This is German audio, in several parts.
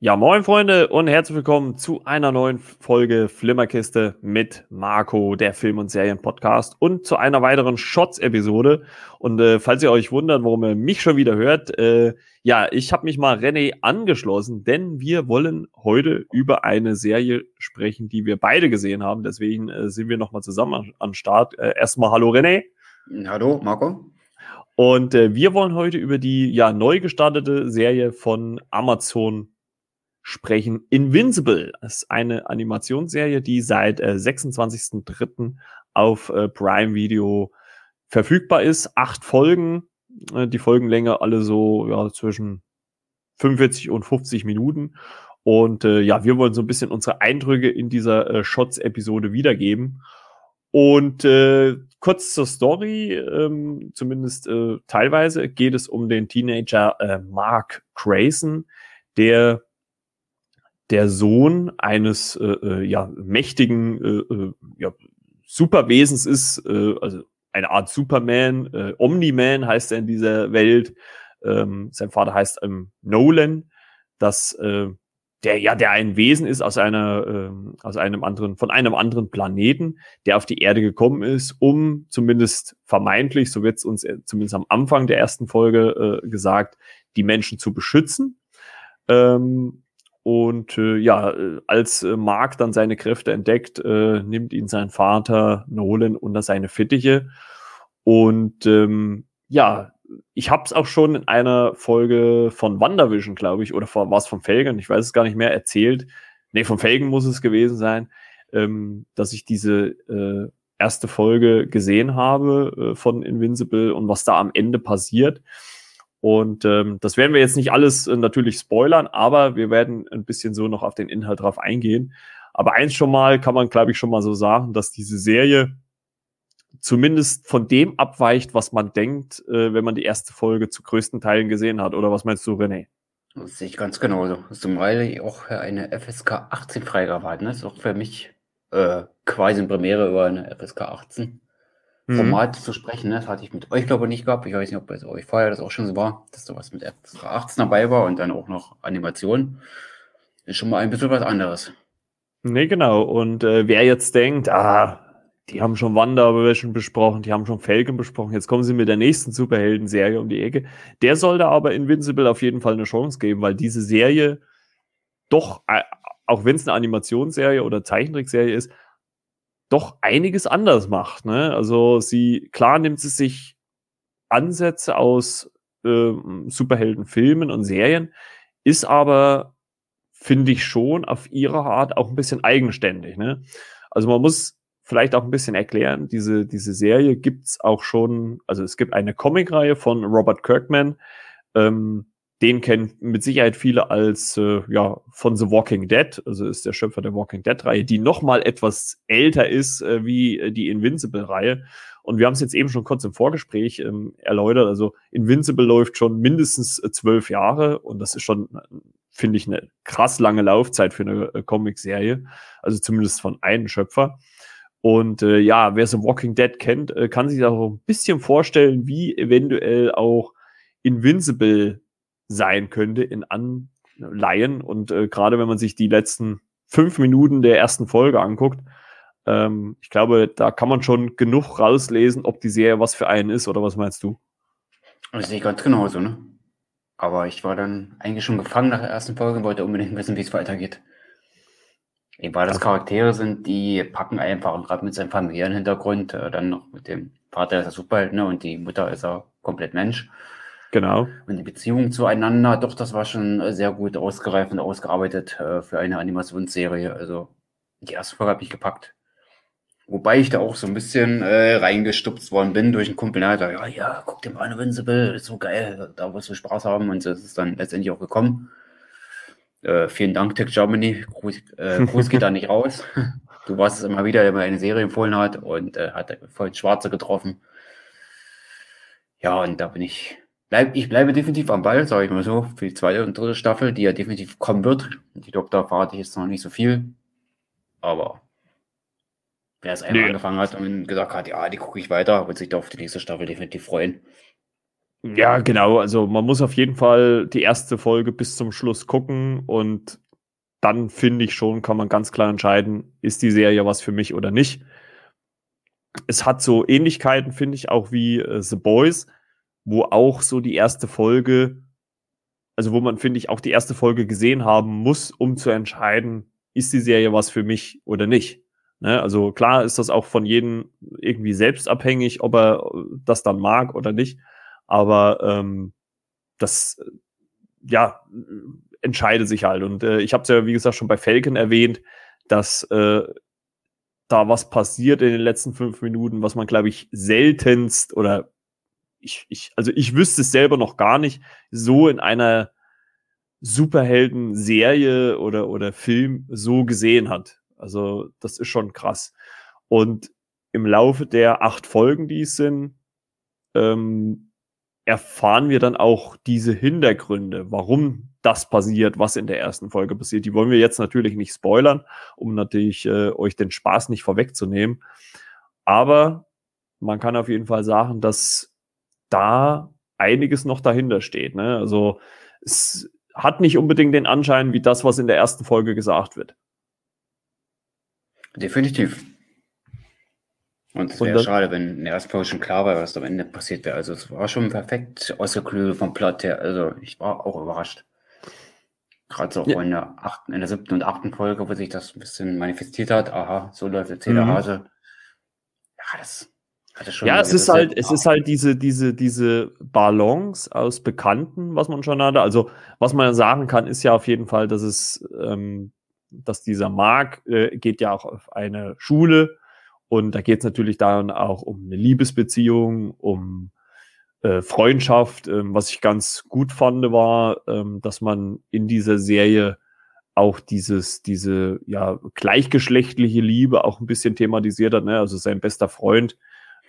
Ja, moin Freunde und herzlich willkommen zu einer neuen Folge Flimmerkiste mit Marco, der Film- und Serienpodcast und zu einer weiteren Shots-Episode. Und äh, falls ihr euch wundert, warum ihr mich schon wieder hört, äh, ja, ich habe mich mal René angeschlossen, denn wir wollen heute über eine Serie sprechen, die wir beide gesehen haben. Deswegen äh, sind wir nochmal zusammen an, an Start. Äh, erstmal hallo René. Hallo Marco. Und äh, wir wollen heute über die ja neu gestartete Serie von Amazon sprechen. Invincible ist eine Animationsserie, die seit äh, 26.03. auf äh, Prime Video verfügbar ist. Acht Folgen, äh, die Folgenlänge alle so ja, zwischen 45 und 50 Minuten. Und äh, ja, wir wollen so ein bisschen unsere Eindrücke in dieser äh, Shots-Episode wiedergeben. Und äh, kurz zur Story, ähm, zumindest äh, teilweise geht es um den Teenager äh, Mark Grayson, der der Sohn eines äh, äh, ja, mächtigen äh, äh, ja, Superwesens ist, äh, also eine Art Superman, äh, Omni-Man heißt er in dieser Welt. Ähm, sein Vater heißt ähm, Nolan, dass äh, der ja der ein Wesen ist aus einer äh, aus einem anderen von einem anderen Planeten, der auf die Erde gekommen ist, um zumindest vermeintlich, so wird es uns äh, zumindest am Anfang der ersten Folge äh, gesagt, die Menschen zu beschützen. Ähm, und äh, ja, äh, als äh, Mark dann seine Kräfte entdeckt, äh, nimmt ihn sein Vater Nolan unter seine Fittiche. Und ähm, ja, ich habe es auch schon in einer Folge von WandaVision, glaube ich, oder war es von Felgen, ich weiß es gar nicht mehr, erzählt. Nee, von Felgen muss es gewesen sein, ähm, dass ich diese äh, erste Folge gesehen habe äh, von Invincible und was da am Ende passiert. Und ähm, das werden wir jetzt nicht alles äh, natürlich spoilern, aber wir werden ein bisschen so noch auf den Inhalt drauf eingehen. Aber eins schon mal kann man, glaube ich, schon mal so sagen, dass diese Serie zumindest von dem abweicht, was man denkt, äh, wenn man die erste Folge zu größten Teilen gesehen hat. Oder was meinst du, René? Das sehe ich ganz genauso. Zumal auch eine FSK 18 Freigabe hat. Ne? Das ist auch für mich äh, quasi eine Premiere über eine FSK 18. Mhm. Format zu sprechen. Ne? Das hatte ich mit euch, glaube ich, nicht gehabt. Ich weiß nicht, ob bei euch vorher das auch schon so war, dass da was mit FSK 18 dabei war und dann auch noch Animation. Ist schon mal ein bisschen was anderes. Nee, genau. Und äh, wer jetzt denkt, ah, die haben schon WandaVision besprochen, die haben schon Falcon besprochen, jetzt kommen sie mit der nächsten Superhelden-Serie um die Ecke. Der sollte aber Invincible auf jeden Fall eine Chance geben, weil diese Serie doch, äh, auch wenn es eine Animationsserie oder Zeichentrickserie ist, doch einiges anders macht. Ne? Also sie, klar nimmt sie sich Ansätze aus äh, Superheldenfilmen und Serien, ist aber, finde ich schon, auf ihre Art auch ein bisschen eigenständig. Ne? Also man muss vielleicht auch ein bisschen erklären, diese, diese Serie gibt's auch schon, also es gibt eine Comicreihe von Robert Kirkman, ähm, den kennen mit Sicherheit viele als äh, ja von The Walking Dead, also ist der Schöpfer der Walking Dead Reihe, die noch mal etwas älter ist äh, wie äh, die Invincible Reihe. Und wir haben es jetzt eben schon kurz im Vorgespräch ähm, erläutert. Also Invincible läuft schon mindestens äh, zwölf Jahre und das ist schon, finde ich, eine krass lange Laufzeit für eine äh, Comic-Serie. Also zumindest von einem Schöpfer. Und äh, ja, wer The Walking Dead kennt, äh, kann sich auch ein bisschen vorstellen, wie eventuell auch Invincible sein könnte in Anleihen. Und äh, gerade wenn man sich die letzten fünf Minuten der ersten Folge anguckt, ähm, ich glaube, da kann man schon genug rauslesen, ob die Serie was für einen ist oder was meinst du? Das sehe ich ganz genauso, ne? Aber ich war dann eigentlich schon gefangen nach der ersten Folge und wollte unbedingt wissen, wie es weitergeht. Eben weil das Charaktere sind, die packen einfach und gerade mit seinem familiären Hintergrund, äh, dann noch mit dem Vater ist er Superheld, ne? Und die Mutter ist er komplett Mensch. Genau. Und die Beziehung zueinander, doch, das war schon sehr gut ausgereift und ausgearbeitet äh, für eine Animationsserie. Also die erste Folge habe ich gepackt. Wobei ich da auch so ein bisschen äh, reingestupst worden bin durch einen Kumpel, der hat ja, ja, guck dir mal an, Invincible, ist so geil, da wirst du Spaß haben und so ist es dann letztendlich auch gekommen. Äh, vielen Dank, Tech Germany. Gruß, äh, Gruß geht da nicht raus. Du warst es immer wieder, der mir eine Serie empfohlen hat und äh, hat voll Schwarze getroffen. Ja, und da bin ich bleib, ich bleibe definitiv am Ball, sage ich mal so, für die zweite und dritte Staffel, die ja definitiv kommen wird. Die Doktor verrate ich jetzt noch nicht so viel. Aber wer es einmal nee. angefangen hat und gesagt hat, ja, die gucke ich weiter, wird sich da auf die nächste Staffel definitiv freuen. Ja, genau. Also man muss auf jeden Fall die erste Folge bis zum Schluss gucken und dann finde ich schon, kann man ganz klar entscheiden, ist die Serie was für mich oder nicht. Es hat so Ähnlichkeiten, finde ich, auch wie äh, The Boys, wo auch so die erste Folge, also wo man, finde ich, auch die erste Folge gesehen haben muss, um zu entscheiden, ist die Serie was für mich oder nicht. Ne? Also klar ist das auch von jedem irgendwie selbst abhängig, ob er das dann mag oder nicht. Aber ähm, das, ja, entscheidet sich halt. Und äh, ich habe es ja, wie gesagt, schon bei Falcon erwähnt, dass äh, da was passiert in den letzten fünf Minuten, was man, glaube ich, seltenst oder ich, ich, also ich wüsste es selber noch gar nicht, so in einer Superhelden-Serie oder, oder Film so gesehen hat. Also, das ist schon krass. Und im Laufe der acht Folgen, die es sind, ähm, erfahren wir dann auch diese Hintergründe, warum das passiert, was in der ersten Folge passiert. Die wollen wir jetzt natürlich nicht spoilern, um natürlich äh, euch den Spaß nicht vorwegzunehmen. Aber man kann auf jeden Fall sagen, dass da einiges noch dahinter steht. Ne? Also es hat nicht unbedingt den Anschein wie das, was in der ersten Folge gesagt wird. Definitiv. Und es wäre schade, wenn in der ersten Folge schon klar war, was am Ende passiert wäre. Also es war schon perfekt ausgeklügelt vom Plot her. Also ich war auch überrascht. Gerade so ja. in der achten, in der siebten und achten Folge, wo sich das ein bisschen manifestiert hat. Aha, so läuft jetzt jeder mhm. Hase. Ja, das. Ja, es ist halt, es ist halt diese, diese, diese Balance aus Bekannten, was man schon hatte. Also, was man sagen kann, ist ja auf jeden Fall, dass es, ähm, dass dieser Mark äh, geht ja auch auf eine Schule und da geht es natürlich dann auch um eine Liebesbeziehung, um äh, Freundschaft. Ähm, was ich ganz gut fand, war, ähm, dass man in dieser Serie auch dieses, diese ja, gleichgeschlechtliche Liebe auch ein bisschen thematisiert hat. Ne? Also sein bester Freund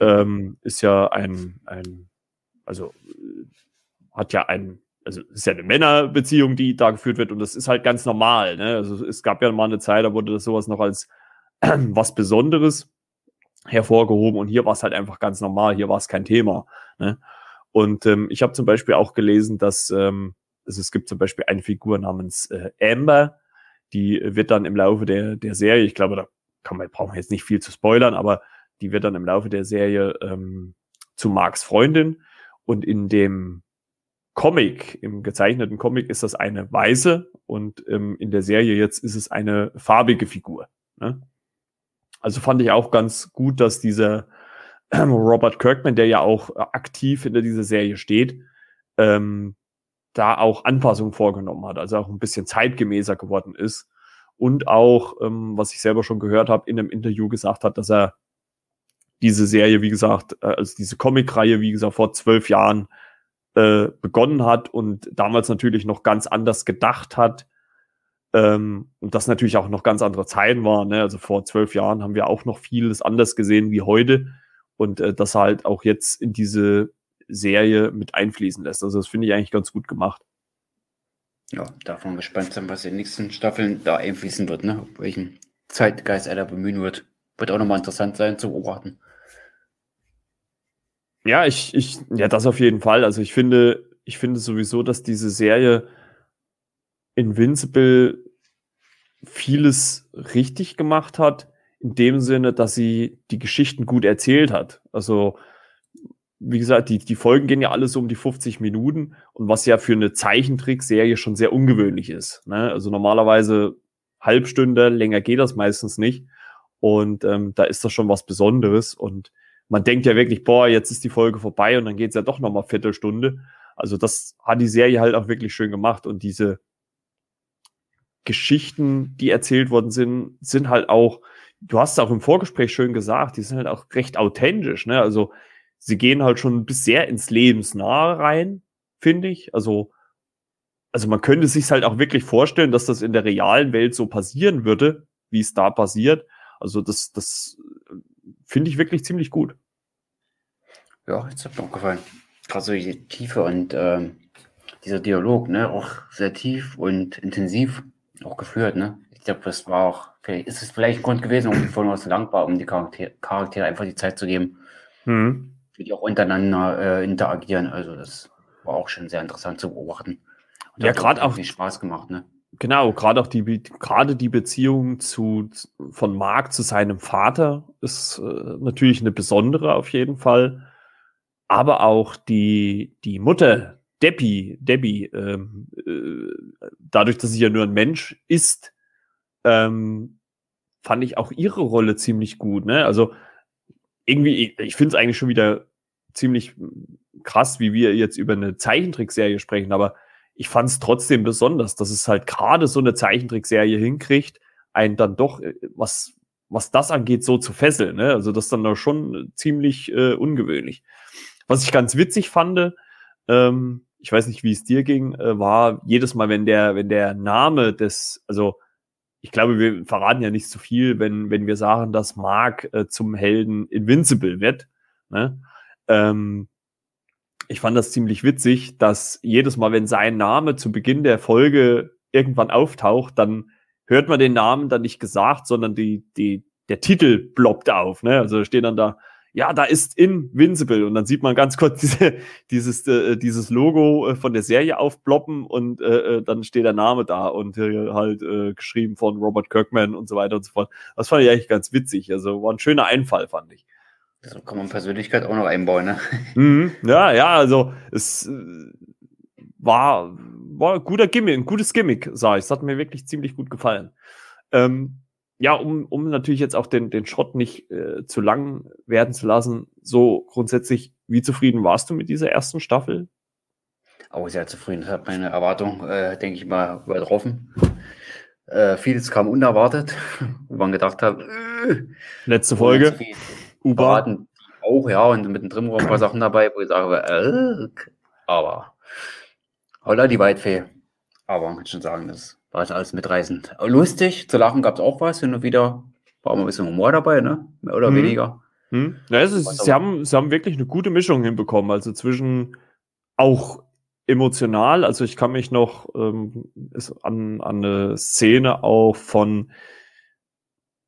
ähm, ist ja ein, ein, also hat ja ein, also ist ja eine Männerbeziehung, die da geführt wird und das ist halt ganz normal. Ne? Also es gab ja mal eine Zeit, da wurde das sowas noch als was Besonderes hervorgehoben und hier war es halt einfach ganz normal, hier war es kein Thema. Ne? Und ähm, ich habe zum Beispiel auch gelesen, dass ähm, also es gibt zum Beispiel eine Figur namens äh, Amber, die wird dann im Laufe der, der Serie, ich glaube, da kann man, brauchen wir jetzt nicht viel zu spoilern, aber die wird dann im Laufe der Serie ähm, zu Marks Freundin und in dem Comic, im gezeichneten Comic ist das eine weiße und ähm, in der Serie jetzt ist es eine farbige Figur. Ne? Also fand ich auch ganz gut, dass dieser ähm, Robert Kirkman, der ja auch aktiv hinter dieser Serie steht, ähm, da auch Anpassungen vorgenommen hat, also auch ein bisschen zeitgemäßer geworden ist und auch, ähm, was ich selber schon gehört habe, in einem Interview gesagt hat, dass er diese Serie, wie gesagt, also diese Comic-Reihe, wie gesagt, vor zwölf Jahren äh, begonnen hat und damals natürlich noch ganz anders gedacht hat, ähm, und das natürlich auch noch ganz andere Zeiten waren. Ne? Also vor zwölf Jahren haben wir auch noch vieles anders gesehen wie heute. Und äh, das halt auch jetzt in diese Serie mit einfließen lässt. Also das finde ich eigentlich ganz gut gemacht. Ja, man gespannt sein, was in den nächsten Staffeln da einfließen wird, ne? Welchen Zeitgeist er da bemühen wird. Wird auch nochmal interessant sein zu beobachten. Ja, ich, ich, ja, das auf jeden Fall. Also ich finde, ich finde sowieso, dass diese Serie Invincible vieles richtig gemacht hat, in dem Sinne, dass sie die Geschichten gut erzählt hat. Also, wie gesagt, die, die Folgen gehen ja alle so um die 50 Minuten und was ja für eine Zeichentrickserie schon sehr ungewöhnlich ist. Ne? Also normalerweise Halbstunde, länger geht das meistens nicht. Und ähm, da ist das schon was Besonderes. Und man denkt ja wirklich, boah, jetzt ist die Folge vorbei und dann geht's ja doch nochmal Viertelstunde. Also das hat die Serie halt auch wirklich schön gemacht. Und diese Geschichten, die erzählt worden sind, sind halt auch, du hast es auch im Vorgespräch schön gesagt, die sind halt auch recht authentisch, ne? Also sie gehen halt schon bis sehr ins Lebensnahe rein, finde ich. Also, also man könnte sich halt auch wirklich vorstellen, dass das in der realen Welt so passieren würde, wie es da passiert. Also das, das finde ich wirklich ziemlich gut. Ja, jetzt hat mir auch gefallen. Gerade so die Tiefe und ähm, dieser Dialog, ne, auch sehr tief und intensiv auch geführt, ne? Ich glaube, das war auch, vielleicht ist es vielleicht ein Grund gewesen, um die Folge so lang war, um die Charaktere, Charaktere einfach die Zeit zu geben. Mhm. die auch untereinander äh, interagieren. Also das war auch schon sehr interessant zu beobachten. Und ja, gerade auch Spaß gemacht, ne? Genau, gerade auch die, gerade die Beziehung zu, von Mark zu seinem Vater ist äh, natürlich eine besondere auf jeden Fall. Aber auch die, die Mutter, Debbie, Debbie, ähm, äh, dadurch, dass sie ja nur ein Mensch ist, ähm, fand ich auch ihre Rolle ziemlich gut. Ne? Also irgendwie, ich, ich finde es eigentlich schon wieder ziemlich krass, wie wir jetzt über eine Zeichentrickserie sprechen, aber ich fand es trotzdem besonders, dass es halt gerade so eine Zeichentrickserie hinkriegt, einen dann doch, äh, was, was das angeht, so zu fesseln. Ne? Also das ist dann doch schon ziemlich äh, ungewöhnlich. Was ich ganz witzig fand, ähm, ich weiß nicht, wie es dir ging, äh, war jedes Mal, wenn der, wenn der Name des, also ich glaube, wir verraten ja nicht zu so viel, wenn, wenn wir sagen, dass Mark äh, zum Helden Invincible wird. Ne? Ähm, ich fand das ziemlich witzig, dass jedes Mal, wenn sein Name zu Beginn der Folge irgendwann auftaucht, dann hört man den Namen dann nicht gesagt, sondern die, die, der Titel ploppt auf. Ne? Also steht dann da, ja, da ist Invincible und dann sieht man ganz kurz diese, dieses, äh, dieses Logo äh, von der Serie aufploppen und äh, äh, dann steht der Name da und äh, halt äh, geschrieben von Robert Kirkman und so weiter und so fort. Das fand ich eigentlich ganz witzig. Also war ein schöner Einfall, fand ich. So kann man Persönlichkeit auch noch einbauen, ne? Mhm, ja, ja, also es äh, war, war ein guter Gimmick, ein gutes Gimmick, sah ich. Es hat mir wirklich ziemlich gut gefallen. Ähm, ja, um, um natürlich jetzt auch den, den Schrott nicht äh, zu lang werden zu lassen, so grundsätzlich, wie zufrieden warst du mit dieser ersten Staffel? Auch sehr zufrieden. Ich habe meine Erwartung, äh, denke ich mal, übertroffen. Äh, vieles kam unerwartet, wo man gedacht hat, äh, letzte Folge. U-Bahn. Auch, ja, und mittendrin waren ein paar Sachen dabei, wo ich sage, äh, aber holla die Weitfee. Aber man kann schon sagen, das war alles mitreißend. Lustig, zu lachen gab es auch was, hin und wieder war auch ein bisschen Humor dabei, ne? Mehr oder hm. weniger. Hm. Ja, es ist, sie, haben, sie haben wirklich eine gute Mischung hinbekommen, also zwischen auch emotional, also ich kann mich noch ähm, an, an eine Szene auch von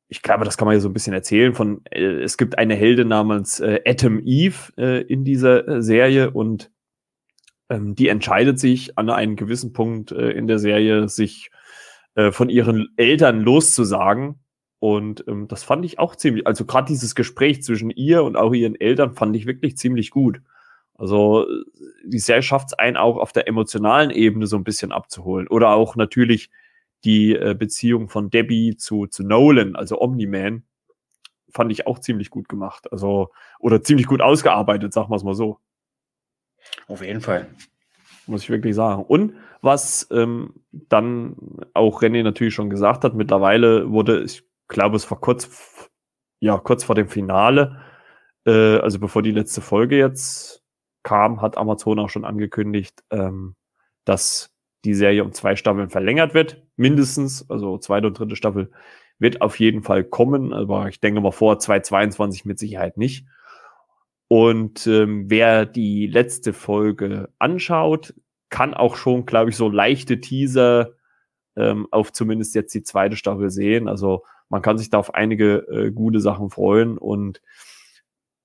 ich glaube, das kann man ja so ein bisschen erzählen von, äh, es gibt eine Heldin namens äh, Atom Eve äh, in dieser äh, Serie und ähm, die entscheidet sich an einem gewissen Punkt äh, in der Serie, sich äh, von ihren Eltern loszusagen. Und ähm, das fand ich auch ziemlich, also gerade dieses Gespräch zwischen ihr und auch ihren Eltern fand ich wirklich ziemlich gut. Also die Serie schafft es einen auch auf der emotionalen Ebene so ein bisschen abzuholen. Oder auch natürlich die äh, Beziehung von Debbie zu, zu Nolan, also Omni-Man, fand ich auch ziemlich gut gemacht. Also, oder ziemlich gut ausgearbeitet, sagen wir es mal so. Auf jeden Fall. Muss ich wirklich sagen. Und was ähm, dann auch René natürlich schon gesagt hat, mittlerweile wurde, ich glaube, es war kurz, ja, kurz vor dem Finale, äh, also bevor die letzte Folge jetzt kam, hat Amazon auch schon angekündigt, ähm, dass die Serie um zwei Staffeln verlängert wird, mindestens, also zweite und dritte Staffel wird auf jeden Fall kommen, aber ich denke mal vor 2022 mit Sicherheit nicht. Und ähm, wer die letzte Folge anschaut, kann auch schon, glaube ich, so leichte Teaser ähm, auf zumindest jetzt die zweite Staffel sehen. Also man kann sich da auf einige äh, gute Sachen freuen und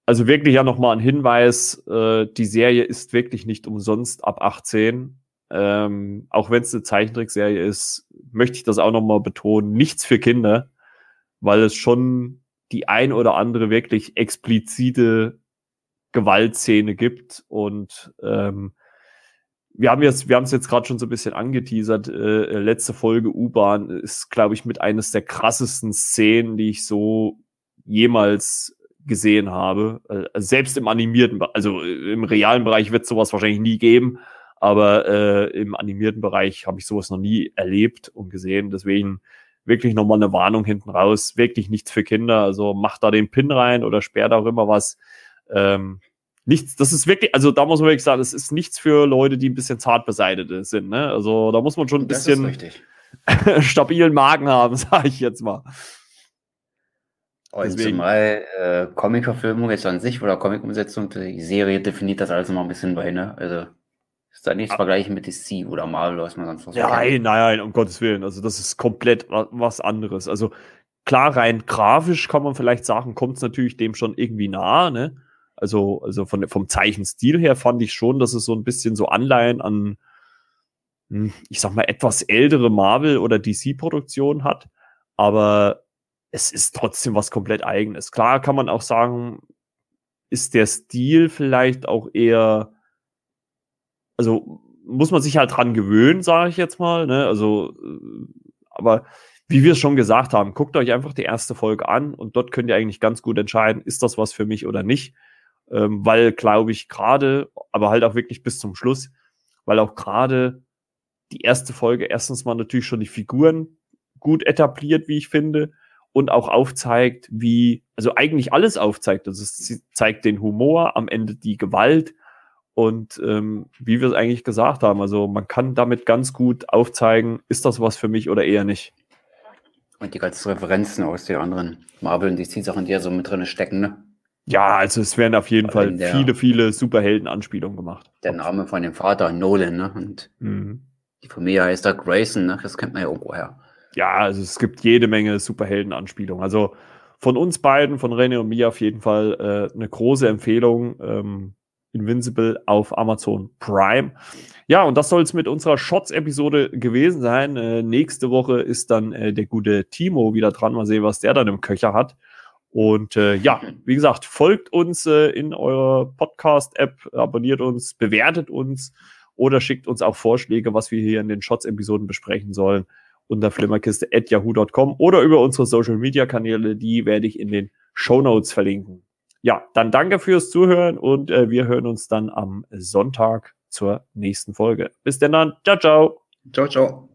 also wirklich ja nochmal ein Hinweis, äh, die Serie ist wirklich nicht umsonst ab 18. Ähm, auch wenn es eine Zeichentrickserie ist, möchte ich das auch nochmal betonen. Nichts für Kinder, weil es schon die ein oder andere wirklich explizite Gewaltszene gibt und ähm, wir haben jetzt, wir haben es jetzt gerade schon so ein bisschen angeteasert. Äh, letzte Folge U-Bahn ist, glaube ich, mit eines der krassesten Szenen, die ich so jemals gesehen habe. Äh, selbst im animierten, also im realen Bereich wird sowas wahrscheinlich nie geben, aber äh, im animierten Bereich habe ich sowas noch nie erlebt und gesehen. Deswegen wirklich nochmal eine Warnung hinten raus. Wirklich nichts für Kinder. Also macht da den Pin rein oder sperrt auch immer was. Ähm, nichts, das ist wirklich, also da muss man wirklich sagen, das ist nichts für Leute, die ein bisschen zart beseitigt sind. Ne? Also da muss man schon ein bisschen stabilen Magen haben, sage ich jetzt mal. Oh, zumal äh, Comic-Verfilmung jetzt an sich oder Comic-Umsetzung, die Serie definiert das alles immer ein bisschen bei, ne? Also ist da nichts ah. vergleichen mit DC oder Marvel, was man sonst was ja, Nein, nein, um Gottes Willen. Also, das ist komplett was anderes. Also, klar, rein grafisch kann man vielleicht sagen, kommt es natürlich dem schon irgendwie nah, ne? Also, also von, vom Zeichenstil her fand ich schon, dass es so ein bisschen so Anleihen an, hm, ich sag mal, etwas ältere Marvel- oder DC-Produktion hat. Aber es ist trotzdem was komplett eigenes. Klar kann man auch sagen, ist der Stil vielleicht auch eher, also muss man sich halt dran gewöhnen, sage ich jetzt mal. Ne? Also, äh, aber wie wir es schon gesagt haben, guckt euch einfach die erste Folge an und dort könnt ihr eigentlich ganz gut entscheiden, ist das was für mich oder nicht. Ähm, weil, glaube ich, gerade, aber halt auch wirklich bis zum Schluss, weil auch gerade die erste Folge erstens mal natürlich schon die Figuren gut etabliert, wie ich finde, und auch aufzeigt, wie, also eigentlich alles aufzeigt. Also es zeigt den Humor, am Ende die Gewalt und ähm, wie wir es eigentlich gesagt haben. Also man kann damit ganz gut aufzeigen, ist das was für mich oder eher nicht. Und die ganzen Referenzen aus den anderen Marvel- und DC-Sachen, die ja so mit drin stecken, ne? Ja, also es werden auf jeden Fall viele, viele Superhelden-Anspielungen gemacht. Der Name von dem Vater, Nolan, ne? Und mhm. die Familie heißt da Grayson, ne? Das kennt man ja irgendwo her ja, also es gibt jede Menge Superhelden-Anspielungen. Also von uns beiden, von René und mir auf jeden Fall äh, eine große Empfehlung. Ähm, Invincible auf Amazon Prime. Ja, und das soll es mit unserer Shots-Episode gewesen sein. Äh, nächste Woche ist dann äh, der gute Timo wieder dran. Mal sehen, was der dann im Köcher hat. Und äh, ja, wie gesagt, folgt uns äh, in eurer Podcast-App, abonniert uns, bewertet uns oder schickt uns auch Vorschläge, was wir hier in den Shots-Episoden besprechen sollen unter flimmerkiste.yahoo.com oder über unsere Social Media Kanäle, die werde ich in den Show Notes verlinken. Ja, dann danke fürs Zuhören und äh, wir hören uns dann am Sonntag zur nächsten Folge. Bis denn dann. Ciao, ciao. Ciao, ciao.